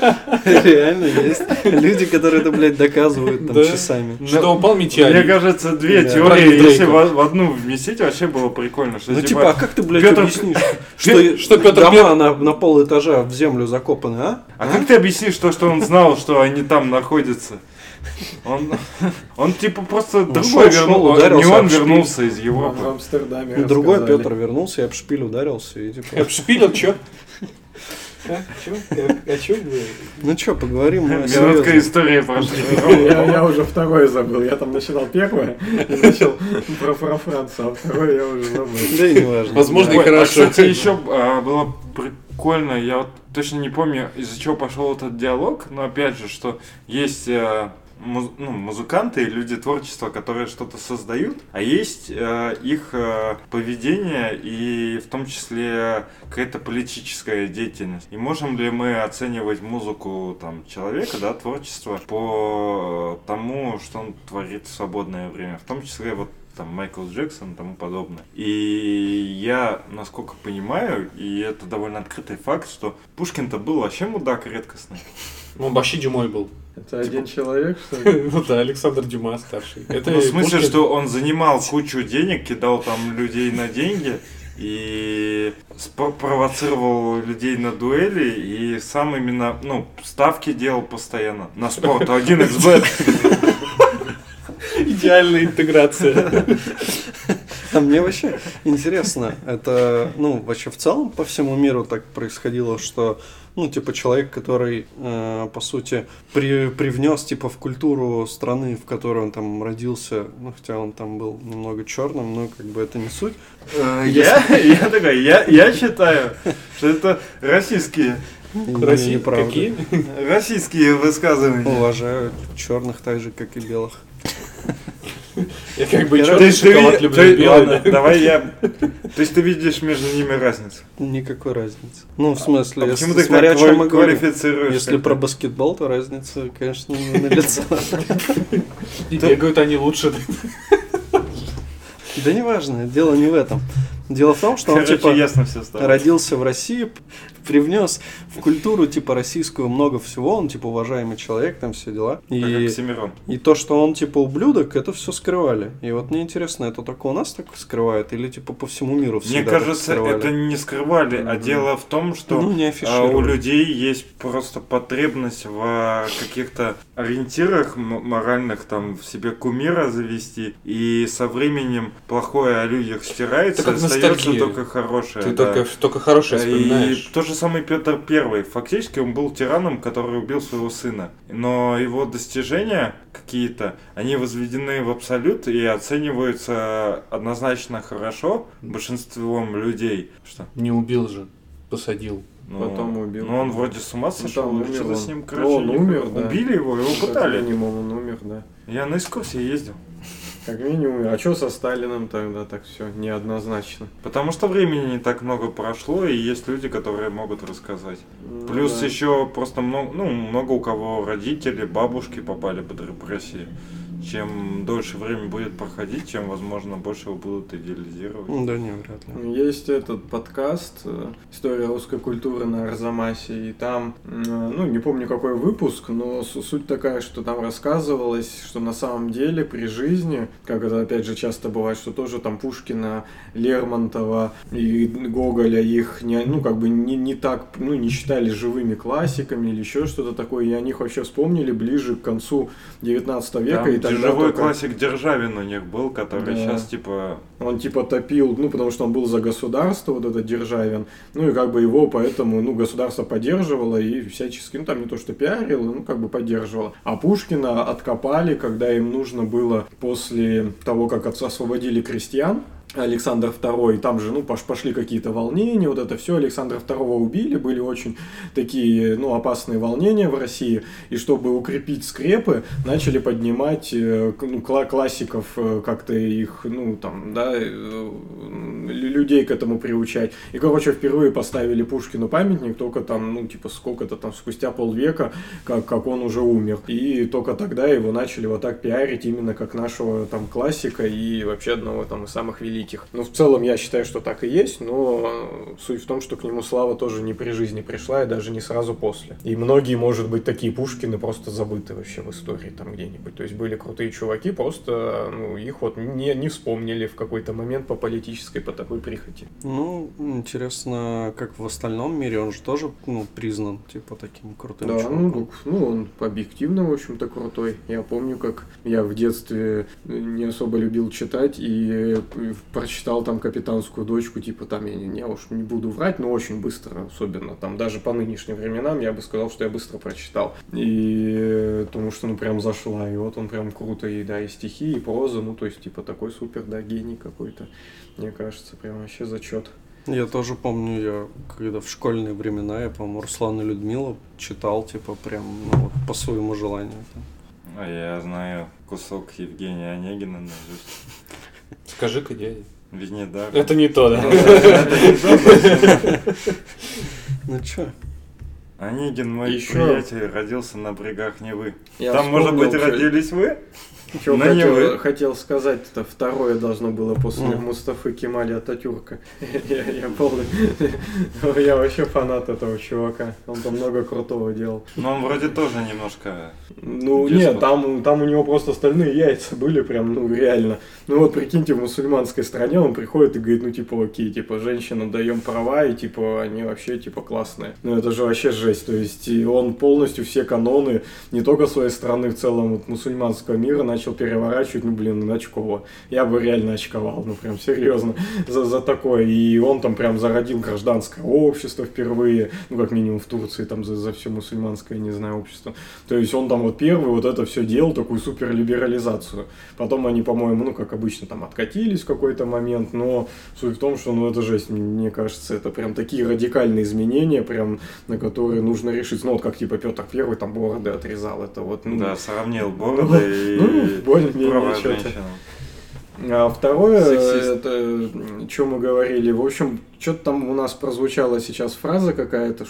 Реально есть люди, которые это, блядь, доказывают там часами. Что упал меча. Мне кажется, две теории, если в, в одну вместить, вообще было прикольно. Что, Ну типа, а как ты, блядь, объяснишь, что, Пётр дома на, пол этажа в землю закопаны, а? А как ты объяснишь то, что он знал, что они там находятся? Он, он типа просто другой шел, шел, вернул, ударился не он об шпиль. вернулся из В Европы. Амстердаме Ну, Другой. Петр вернулся и об шпиль ударился. И, типа, Обшпилил, чё? А, чём вы? ну чё, поговорим о Минутка серьезном. истории про Я, я уже второй забыл. Я там начинал первое и начал про, про Францию, а второй я уже забыл. Да и не важно. Возможно, и Ой, а, хорошо. кстати, еще а, было прикольно, я вот точно не помню, из-за чего пошел этот диалог, но опять же, что есть э, муз- ну, музыканты люди творчества, которые что-то создают, а есть э, их э, поведение и в том числе какая-то политическая деятельность. И можем ли мы оценивать музыку там, человека, да, творчество по тому, что он творит в свободное время, в том числе вот там Майкл Джексон и тому подобное. И я, насколько понимаю, и это довольно открытый факт, что Пушкин-то был вообще мудак редкостный. Он вообще Дюмой был. Это один человек, что ли? Ну да, Александр Дюма старший. Это ну, в смысле, что он занимал кучу денег, кидал там людей на деньги и провоцировал людей на дуэли и сам именно, ну, ставки делал постоянно на спорт. 1xbet. идеальная интеграция. А мне вообще интересно, это, ну, вообще в целом по всему миру так происходило, что, ну, типа, человек, который, э, по сути, при, привнес, типа, в культуру страны, в которой он там родился, ну, хотя он там был немного черным, но как бы это не суть. Э, Я, я такой, я, я считаю, что это российские, И Россия, неправда. какие? российские высказывания. Уважаю черных так же, как и белых. Я как бы черный шоколад люблю, белый. ладно, давай я. То есть ты видишь между ними разницу. Никакой разницы. Ну, в смысле, А если, почему ты смотря о чем мы говорим. Если про баскетбол, то разница, конечно, не налицо. И бегают они лучше. Да неважно, дело не в этом. Дело в том, что он, Короче, типа, ясно все стало. родился в России, привнес в культуру, типа, российскую много всего, он, типа, уважаемый человек, там все дела. Как И, Оксимирон. и то, что он, типа, ублюдок, это все скрывали. И вот мне интересно, это только у нас так скрывают или, типа, по всему миру всегда Мне кажется, это не скрывали, а дело в том, что Ну, не а, у людей есть просто потребность в а, каких-то ориентирах м- моральных, там, в себе кумира завести, и со временем плохое о людях стирается, остается только хорошее. Ты да. только, только хорошее И вспоминаешь. тот же самый Петр Первый. Фактически он был тираном, который убил своего сына. Но его достижения какие-то, они возведены в абсолют и оцениваются однозначно хорошо большинством людей. Что? Не убил же, посадил. Ну, Потом убил. Ну, он вроде с ума Ну, сошел, или умер что-то он. с ним, Ну, короче, он умер, да. Убили его, его пытали. минимум он умер, да. Я на экскурсии ездил. Как минимум. А что со Сталиным тогда так все неоднозначно? Потому что времени не так много прошло, и есть люди, которые могут рассказать. Ну Плюс да. еще просто много, ну, много у кого родители, бабушки попали под репрессии. Чем дольше время будет проходить, чем, возможно, больше его будут идеализировать. Ну, Да не, вряд ли. Есть этот подкаст э, «История русской культуры» на Арзамасе, и там, м, ну, не помню какой выпуск, но су- суть такая, что там рассказывалось, что на самом деле при жизни, как это опять же часто бывает, что тоже там Пушкина, Лермонтова и Гоголя их, не, ну, как бы не, не так, ну, не считали живыми классиками или еще что-то такое, и они их вообще вспомнили ближе к концу 19 века. Там и тогда живой только- классик Державин у них был, который Да. сейчас типа Он типа топил, ну, потому что он был за государство, вот этот Державин. Ну, и как бы его поэтому, ну, государство поддерживало и всячески, ну, там не то что пиарило, ну, как бы поддерживало. А Пушкина откопали, когда им нужно было после того, как освободили крестьян, Александр II, там же, ну, пош- пошли какие-то волнения, вот это все, Александра II убили, были очень такие, ну, опасные волнения в России, и чтобы укрепить скрепы, начали поднимать, э, ну, кла- классиков, э, как-то их, ну, там, да, э, лю- людей к этому приучать. И, короче, впервые поставили Пушкину памятник только там, ну, типа, сколько-то там, спустя полвека, как, как он уже умер. И только тогда его начали вот так пиарить именно как нашего там классика и вообще одного там из самых великих. Ну, в целом, я считаю, что так и есть, но суть в том, что к нему слава тоже не при жизни пришла и даже не сразу после. И многие, может быть, такие Пушкины просто забыты вообще в истории там где-нибудь. То есть были крутые чуваки, просто ну, их вот не, не вспомнили в какой-то момент по политической, по такой прихоти. Ну, интересно, как в остальном мире, он же тоже, ну, признан, типа, таким крутым Да, ну, чуваком. так, ну, он объективно, в общем-то, крутой. Я помню, как я в детстве не особо любил читать и э, прочитал там «Капитанскую дочку», типа там, я, не, я уж не буду врать, но очень быстро, особенно там, даже по нынешним временам, я бы сказал, что я быстро прочитал. И потому что, ну, прям зашла, и вот он прям круто, и да, и стихи, и проза, ну, то есть, типа, такой супер, да, гений какой-то. Мне кажется, прям вообще зачет. Я тоже помню, я когда в школьные времена, я, по-моему, Руслан и Людмила читал, типа, прям, ну, вот, по своему желанию. там. А я знаю кусок Евгения Онегина наизусть. Скажи-ка, дядя. Ведь не да. Это не то, да? Ну чё? Онегин, мой Ещё- приятель, родился на брегах Невы. Я Там, может быть, родились вы? Вы. хотел, хотел сказать, это второе должно было после Мгм. Мустафы Кемали Ататюрка. я, я помню. я вообще фанат этого чувака. Он там много крутого делал. Но он вроде тоже немножко... Ну, нет, там, там у него просто остальные яйца были прям, ну, реально. Ну, вот прикиньте, в мусульманской стране он приходит и говорит, ну, типа, окей, типа, женщинам даем права, и, типа, они вообще, типа, классные. Ну, это же вообще жесть. То есть, он полностью все каноны, не только своей страны, в целом, вот, мусульманского мира начал переворачивать, ну, блин, на очково. Я бы реально очковал, ну, прям серьезно, за, за такое. И он там прям зародил гражданское общество впервые, ну, как минимум в Турции, там, за, за все мусульманское, не знаю, общество. То есть он там вот первый вот это все делал, такую суперлиберализацию. Потом они, по-моему, ну, как обычно, там откатились в какой-то момент, но суть в том, что, ну, это жесть, мне кажется, это прям такие радикальные изменения, прям, на которые нужно решить. Ну, вот как, типа, Петр Первый там бороды отрезал, это вот, ну, Да, сравнил бороды и ну, более-менее права что-то. А второе, это, что мы говорили, в общем, что-то там у нас прозвучала сейчас фраза какая-то,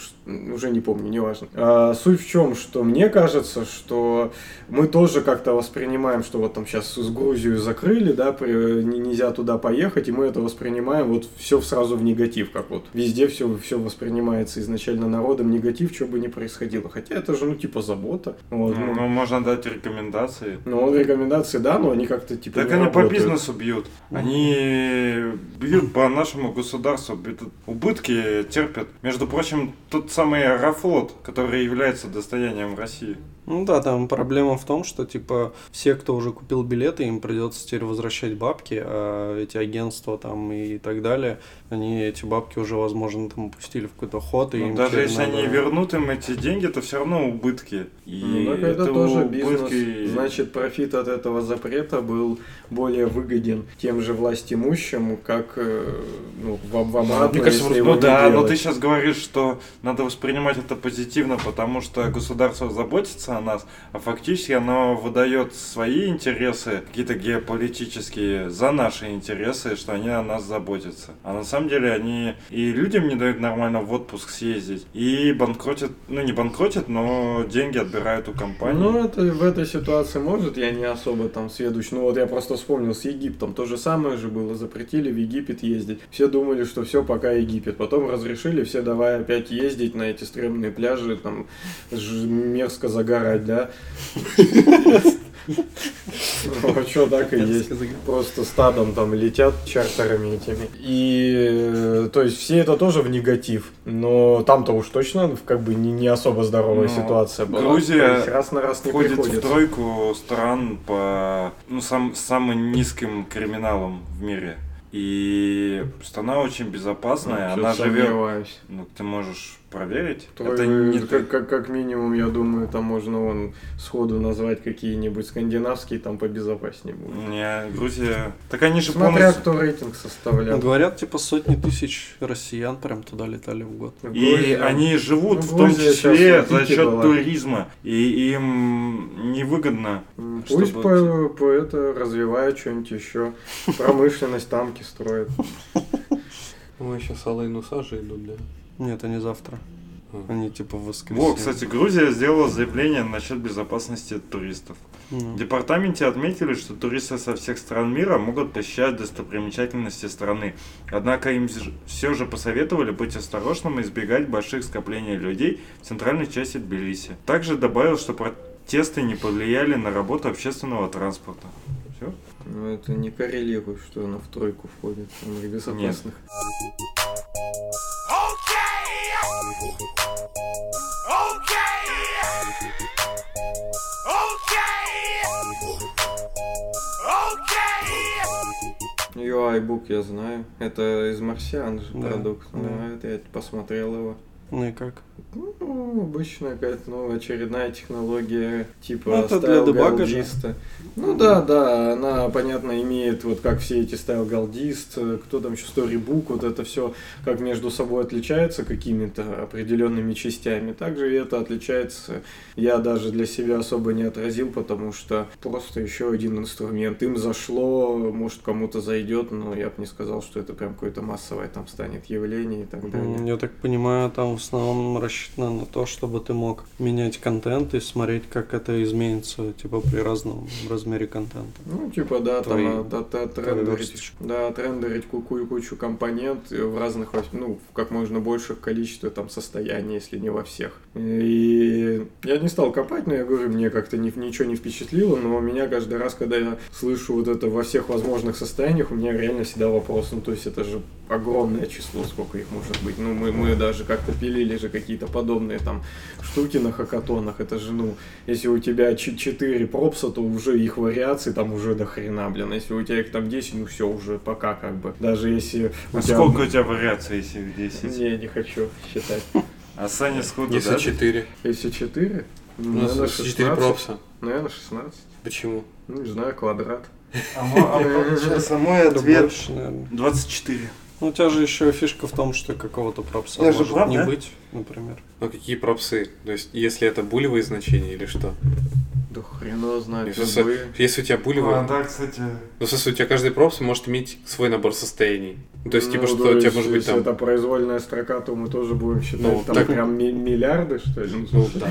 уже не помню, неважно. А, суть в чем, что мне кажется, что мы тоже как-то воспринимаем, что вот там сейчас с Грузию закрыли, да, при- не- нельзя туда поехать, и мы это воспринимаем вот все сразу в негатив, как вот везде все, все воспринимается изначально народом негатив, что бы ни происходило. Хотя это же, ну, типа, забота. Вот, Ну, ну, ну, можно дать рекомендации. ну, рекомендации, да, но они как-то типа Так не они по работают. бизнесу бьют. Они бьют по нашему государству. Убытки терпят. Между прочим, тот самый Аэрофлот, который является достоянием России. Ну да, там проблема в том, что типа все, кто уже купил билеты, им придется теперь возвращать бабки, а эти агентства там и так далее, они эти бабки уже, возможно, там упустили в какой-то ход, и Ну, даже если надо- они вернут им эти деньги, то все равно убытки. И Ну, так это, тоже бизнес. убытки- Значит, профит от этого запрета был более выгоден тем же властимущим, как э, ну, в, в обратно, Мне кажется, если Ну его не да, но ты сейчас говоришь, что надо воспринимать это позитивно, потому что государство заботится о нас, а фактически оно выдает свои интересы, какие-то геополитические, за наши интересы, что они о нас заботятся. А на самом деле они и людям не дают нормально в отпуск съездить, и банкротят, ну не банкротят, но деньги отбирают у компании. Ну, это в этой ситуации может, я не особо там сведущ. Ну, вот я просто вспомнил с Египтом. То же самое же было. Запретили в Египет ездить. Все думали, что все, пока Египет. Потом разрешили, все давай опять ездить на эти стрёмные пляжи, там мерзко загорать, да. Ну, что так и есть. Просто стадом там летят чартерами этими. И, э, то есть, все это тоже в негатив. Но там-то уж точно как бы не, не особо здоровая Ну, ситуация была. Грузия раз на раз не Входит в приходится. тройку стран по ну, сам, самым низким криминалом в мире. И страна очень безопасная, Ну, она живет. сомневаюсь. Ну, ты можешь проверить. Трой- Это не ты. как, как, как минимум, я думаю, там можно вон сходу назвать какие-нибудь скандинавские, там побезопаснее будут. Не, Грузия. Так они же Смотря полностью. кто рейтинг Ну, составлял. Говорят, типа сотни тысяч россиян прям туда летали в год. В И Грузии- они живут Ну, в том Грузия числе за счет была. туризма. И им невыгодно. М, чтобы- Пусть по, по это развивают что-нибудь еще. Промышленность, танки строят. Ой, сейчас Алла и Нусажи идут, да. Нет, они завтра. А. Они типа в воскресенье. Во, кстати, Грузия сделала заявление насчет безопасности туристов. Ну, В департаменте отметили, что туристы со всех стран мира могут посещать достопримечательности страны. Однако им все же посоветовали быть осторожным и избегать больших скоплений людей в центральной части Тбилиси. Также добавил, что протесты не повлияли на работу общественного транспорта. Все? Ну, это не коррелирует, что она в тройку входит, самых безопасных. UI-book я знаю. Это из Марсиан же Да, продукт. да. Да, это я посмотрел его. Ну и как? Ну, обычная какая-то ну, очередная технология, типа Ну, это для галдиста. Ну да, да, она, понятно, имеет вот как все эти стайл галдист, э, кто там еще storybook, вот это все как между собой отличается какими-то определенными частями. Также и это отличается, я даже для себя особо не отразил, потому что просто еще один инструмент. Им зашло, может кому-то зайдет, но я бы не сказал, что это прям какое-то массовое там станет явление и так далее. Я так понимаю, там в основном рассчитано на то, чтобы ты мог менять контент и смотреть, как это изменится, типа при разном размере контента. Ну, типа, да, Твои там, да, да, отрендерить, версточки. да, отрендерить кучу, кучу компонент в разных, ну, в как можно больших количестве там состояний, если не во всех. И я не стал копать, но я говорю, мне как-то ни- ничего не впечатлило, но меня каждый раз, когда я слышу вот это во всех возможных состояниях, у меня реально всегда вопрос, ну, то есть это же огромное число, сколько их может быть. Ну, мы, мы даже как-то пилили же какие-то подобные там штуки на хакатонах, это же, ну, если у тебя 4 пропса, то уже их вариаций там уже до хрена, блин. Если у тебя их там 10, ну все, уже пока как бы. Даже если у А тебя... сколько у тебя вариаций, если их 10? Не, не хочу считать. А Саня сходу, Если да? 4. Если 4, У ну, наверное, 4 16. пропса. Наверное, 16. Почему? Ну, не знаю, квадрат. А мой, а мой ответ больше, наверное. 24. Ну, у тебя же еще фишка в том, что какого-то пропса Я же может прав, не да? быть, например. Ну какие пропсы? То есть, если это булевые значения или что? Да хрена знает. Если, любые. если у тебя булевые... А, да, кстати. Ну, в смысле, у тебя каждый пропс может иметь свой набор состояний. То есть, типа, Ну, что то у тебя может быть если там... это произвольная строка, то мы тоже будем считать Ну, там так- прям ми- миллиарды, что ли? Ну, да.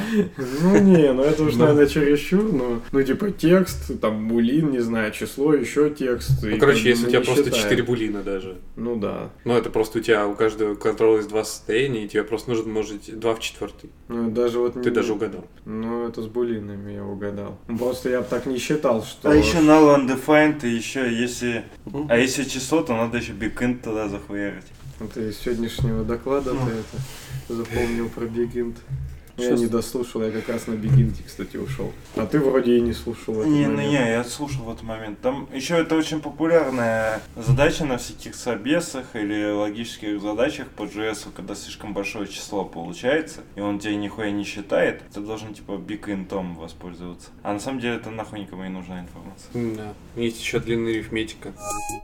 Ну не, ну это уж, Ну. наверное, чересчур, ну, ну типа текст, там булин, не знаю, число, еще текст. Ну, и короче, если у тебя просто считаем. 4 булина даже. Ну да. Ну, это просто у тебя у каждого контроля есть два состояния, и тебе просто нужно умножить 2 в четвертый. Ну, даже вот... Ты не- даже угадал. Ну, это с булинами я угадал. Просто я бы так не считал, что... А еще null undefined, и еще если... А если число, то надо еще бигинт туда захуярить. Ты из сегодняшнего доклада Ну. ты это запомнил про Бигинт. Я Щас. не дослушал, я как раз на Бигинте, кстати, ушел. А ты вроде и не слушал Не, ну не, я слушал в этот момент. Там еще это очень популярная задача на всяких собесах или логических задачах по JS, когда слишком большое число получается, и он тебе нихуя не считает, ты должен типа биг-интом воспользоваться. А на самом деле это нахуй никому не нужна информация. Да. Есть еще длинная арифметика. А, ну,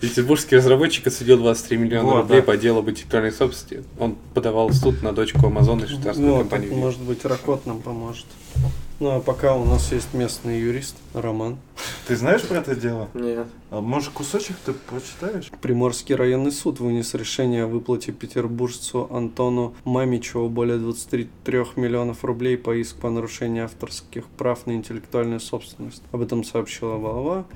Петербургский разработчик отсудил 23 миллиона Вот, рублей да. по делу об интеллектуальной собственности. Он подавал в суд на дочку Амазона и швейцарскую Вот, компанию. может быть, Ракот нам поможет. Ну, а пока у нас есть местный юрист, Роман. Ты знаешь про это дело? Нет. А может кусочек ты прочитаешь? Приморский районный суд вынес решение о выплате петербуржцу Антону Мамичеву более 23 миллионов рублей по иску по нарушению авторских прав на интеллектуальную собственность. Об этом сообщила глава.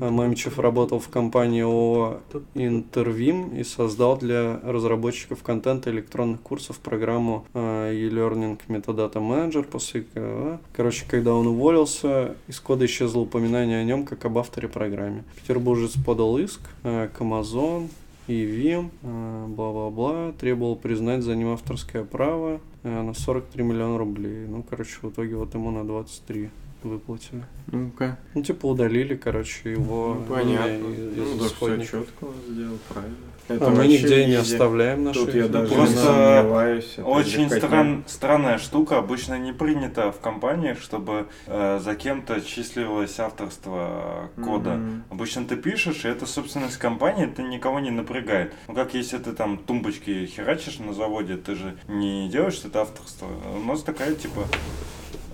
А Мамичев работал в компании ООО Интервим и создал для разработчиков контента электронных курсов программу э, e-learning Metadata Manager после. Короче, когда он уволился, из кода исчезло упоминание о нем как об авторе программе. Петербуржец подал иск э, к Amazon и Vim, э, бла-бла-бла, требовал признать за ним авторское право э, на 43 миллиона рублей. Ну, короче, в итоге вот ему на 23 выплатили. Ну-ка. Ну, типа удалили, короче, его Ну, понятно. имя из- Ну, из да, все четко сделал, правильно. Это А мы нигде не оставляем наши Тут я даже просто не сомневаюсь. Очень стран- странная штука. Обычно не принято в компаниях, чтобы э, за кем-то числилось авторство кода. Мгм. Обычно ты пишешь, и это собственность компании, это никого не напрягает. Ну как если ты там тумбочки херачишь на заводе, ты же не делаешь это авторство. У нас такая типа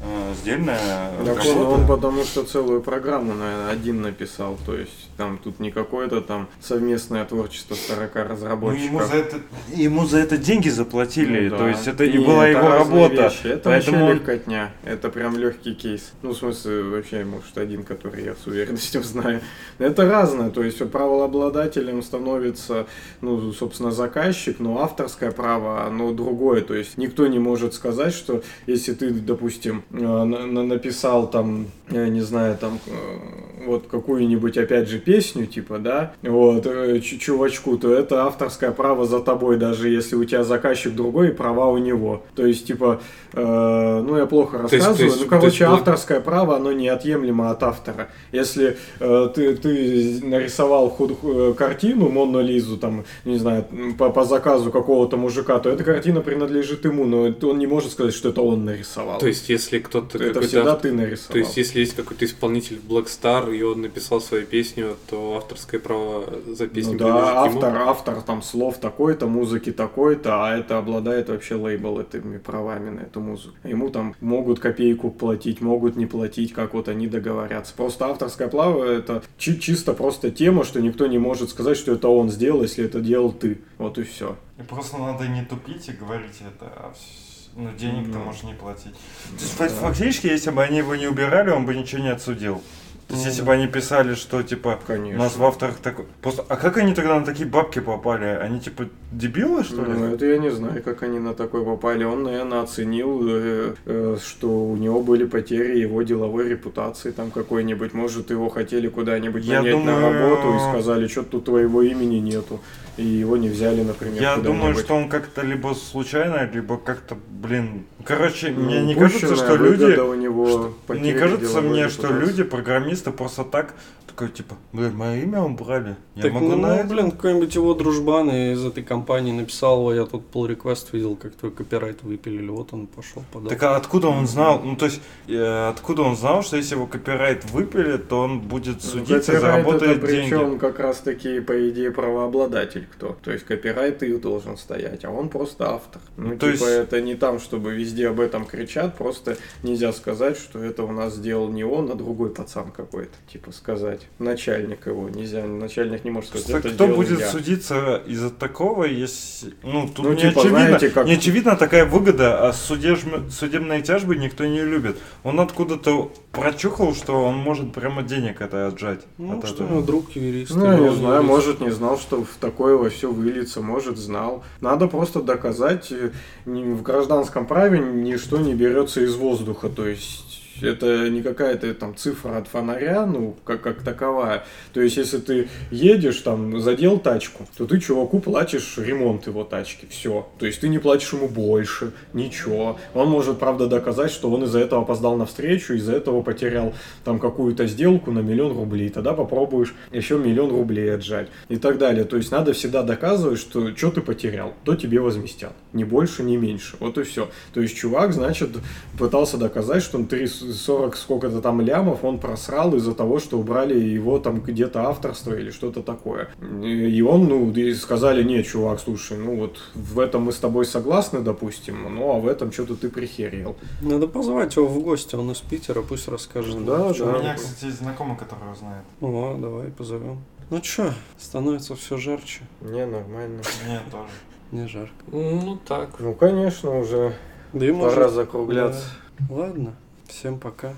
э, сдельная Так он, он потому что целую программу, наверное, один написал. То есть там тут не какое-то там совместное творчество 40 Ну, разработчиков. ему за это ему за это деньги заплатили, Ну да. то есть это и Не, была это его работа. вещи. Это Поэтому вообще легкотня. Это прям легкий кейс. Ну, в смысле, вообще, может, один, который я с уверенностью знаю. Это разное. То есть правообладателем становится, ну, собственно, заказчик, но авторское право, оно другое. То есть никто не может сказать, что если ты, допустим, э, на- на- написал там, я не знаю, там э, вот какую-нибудь, опять же, песню, типа, да, вот, э, чу- чувачку, то это авторское право за тобой, даже если у тебя заказчик другой, и права у него. То есть, типа, э, ну, я плохо есть- то рассказываю, есть- ну, есть короче, благ- авторское право, оно неотъемлемо от автора. Если э, ты, ты нарисовал худ- э, картину, Монну Лизу, там, не знаю, по, по заказу какого-то мужика, то эта картина принадлежит ему, но он не может сказать, что это он нарисовал. То есть, если кто-то это всегда ты нарисовал. То есть, если есть какой-то исполнитель Black Star, и он написал свою песню, то авторское право за песню Ну да, ему. автор, автор там слов такой-то, музыки такой-то, а это обладает вообще лейбл этими правами на эту музыку. Ему там могут копейку платить, могут не платить, как вот они договорятся. Просто авторское право это чи- чисто просто тема, что никто не может сказать, что это он сделал, если это делал ты. Вот и все. И просто надо не тупить и говорить это, а вс- ну, денег ты Ну. можешь не платить. То есть, фа- фактически, если бы они его не убирали, он бы ничего не отсудил. То есть, Ну если бы они писали, что, типа, у Конечно. нас в авторах такой... Просто... А как они тогда на такие бабки попали? Они, типа, дебилы, что ли? Ну, это я не знаю, как они на такой попали. Он, наверное, оценил, э, э, что у него были потери его деловой репутации там какой-нибудь. Может, его хотели куда-нибудь нанять на думаю- работу и сказали, что тут твоего имени нету. И его не взяли, например, Я думаю, что он как-то либо случайно, либо как-то, блин... Короче, Ну, мне не кажется, что люди... у него что- потери не кажется мне, что люди, программисты, просто так, такой, типа, блин, мое имя убрали. Я Так, могу ну, на это?» блин, какой-нибудь его дружбан из этой компании написал, «Ой, я тут pull request видел, как твой копирайт выпилили, вот он пошел подал. Так а откуда он знал? Ну, то есть, э, откуда он знал, что если его копирайт выпилит, то он будет Ну, судиться и копирайт заработает это причем деньги? как раз таки, по идее, правообладатель кто. То есть копирайт и должен стоять, а он просто автор. Ну, То типа, есть- это не там, чтобы везде об этом кричат, просто нельзя сказать, что это у нас сделал не он, а другой пацан какой-то. Типа сказать. Начальник его. Нельзя, начальник не может сказать, Просто это кто будет я. судиться из-за такого, если... Ну, тут Ну, не, типа, очевидно, знаете, как- не очевидна такая выгода, а судеб- судебные тяжбы никто не любит. Он откуда-то прочухал, что он может прямо денег это отжать. Ну, от что этого. друг юрист. Ну, я и не знаю, юрист. может, не знал, что в такое во все выльется, может, знал. Надо просто доказать, э, в гражданском праве ничто не берется из воздуха, то есть это не какая-то там цифра от фонаря, ну, как, как таковая. То есть, если ты едешь, там, задел тачку, то ты чуваку платишь ремонт его тачки, все. То есть, ты не платишь ему больше, ничего. Он может, правда, доказать, что он из-за этого опоздал на встречу, из-за этого потерял там какую-то сделку на миллион рублей. Тогда попробуешь еще миллион рублей отжать и так далее. То есть, надо всегда доказывать, что что ты потерял, то тебе возместят. Ни больше, ни меньше. Вот и все. То есть, чувак, значит, пытался доказать, что он 3, 40 сколько-то там лямов он просрал из-за того, что убрали его там где-то авторство или что-то такое. И он, ну, и сказали, нет, чувак, слушай, ну вот в этом мы с тобой согласны, допустим, ну а в этом что-то ты прихерел. Надо позвать его в гости, он из Питера, пусть расскажет. Да, да. У меня, кстати, есть знакомый, который знает. Ну, а, давай позовем. Ну чё, становится все жарче. Не, нормально. Мне тоже. Не жарко. Ну, так. Ну, конечно, уже Да и пора может... закругляться. Да. Ладно, всем пока.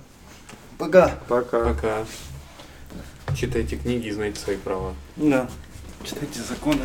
Пока. Пока. Читайте книги и знайте свои права. Да. Читайте законы.